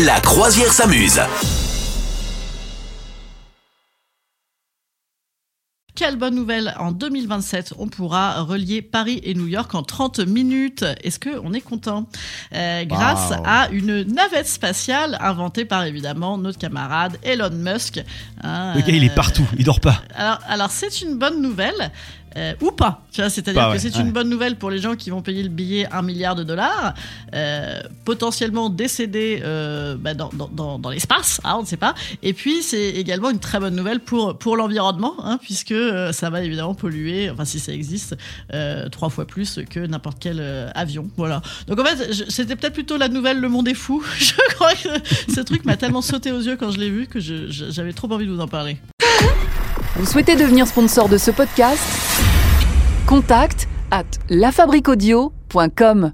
La croisière s'amuse. Quelle bonne nouvelle En 2027, on pourra relier Paris et New York en 30 minutes. Est-ce qu'on est content? Euh, Grâce Wow. à une navette spatiale inventée par évidemment notre camarade Elon Musk. hein, Le gars, il est euh, partout, il dort pas. alors, alors c'est une bonne nouvelle. Euh, ou pas, tu vois, c'est-à-dire que ouais, c'est ouais. une bonne nouvelle pour les gens qui vont payer le billet 1 milliard de dollars, euh, potentiellement décédés euh, bah, dans, dans- dans- dans l'espace, hein, on ne sait pas. Et puis c'est également une très bonne nouvelle pour, pour l'environnement, hein, puisque ça va évidemment polluer, enfin si ça existe, euh, trois fois plus que n'importe quel euh, avion. Voilà. Donc en fait, c'était peut-être plutôt la nouvelle Le Monde est fou. Je crois que ce truc m'a tellement sauté aux yeux quand je l'ai vu que j'avais trop envie de vous en parler. Vous souhaitez devenir sponsor de ce podcast? Contact à lafabriquaudio.com.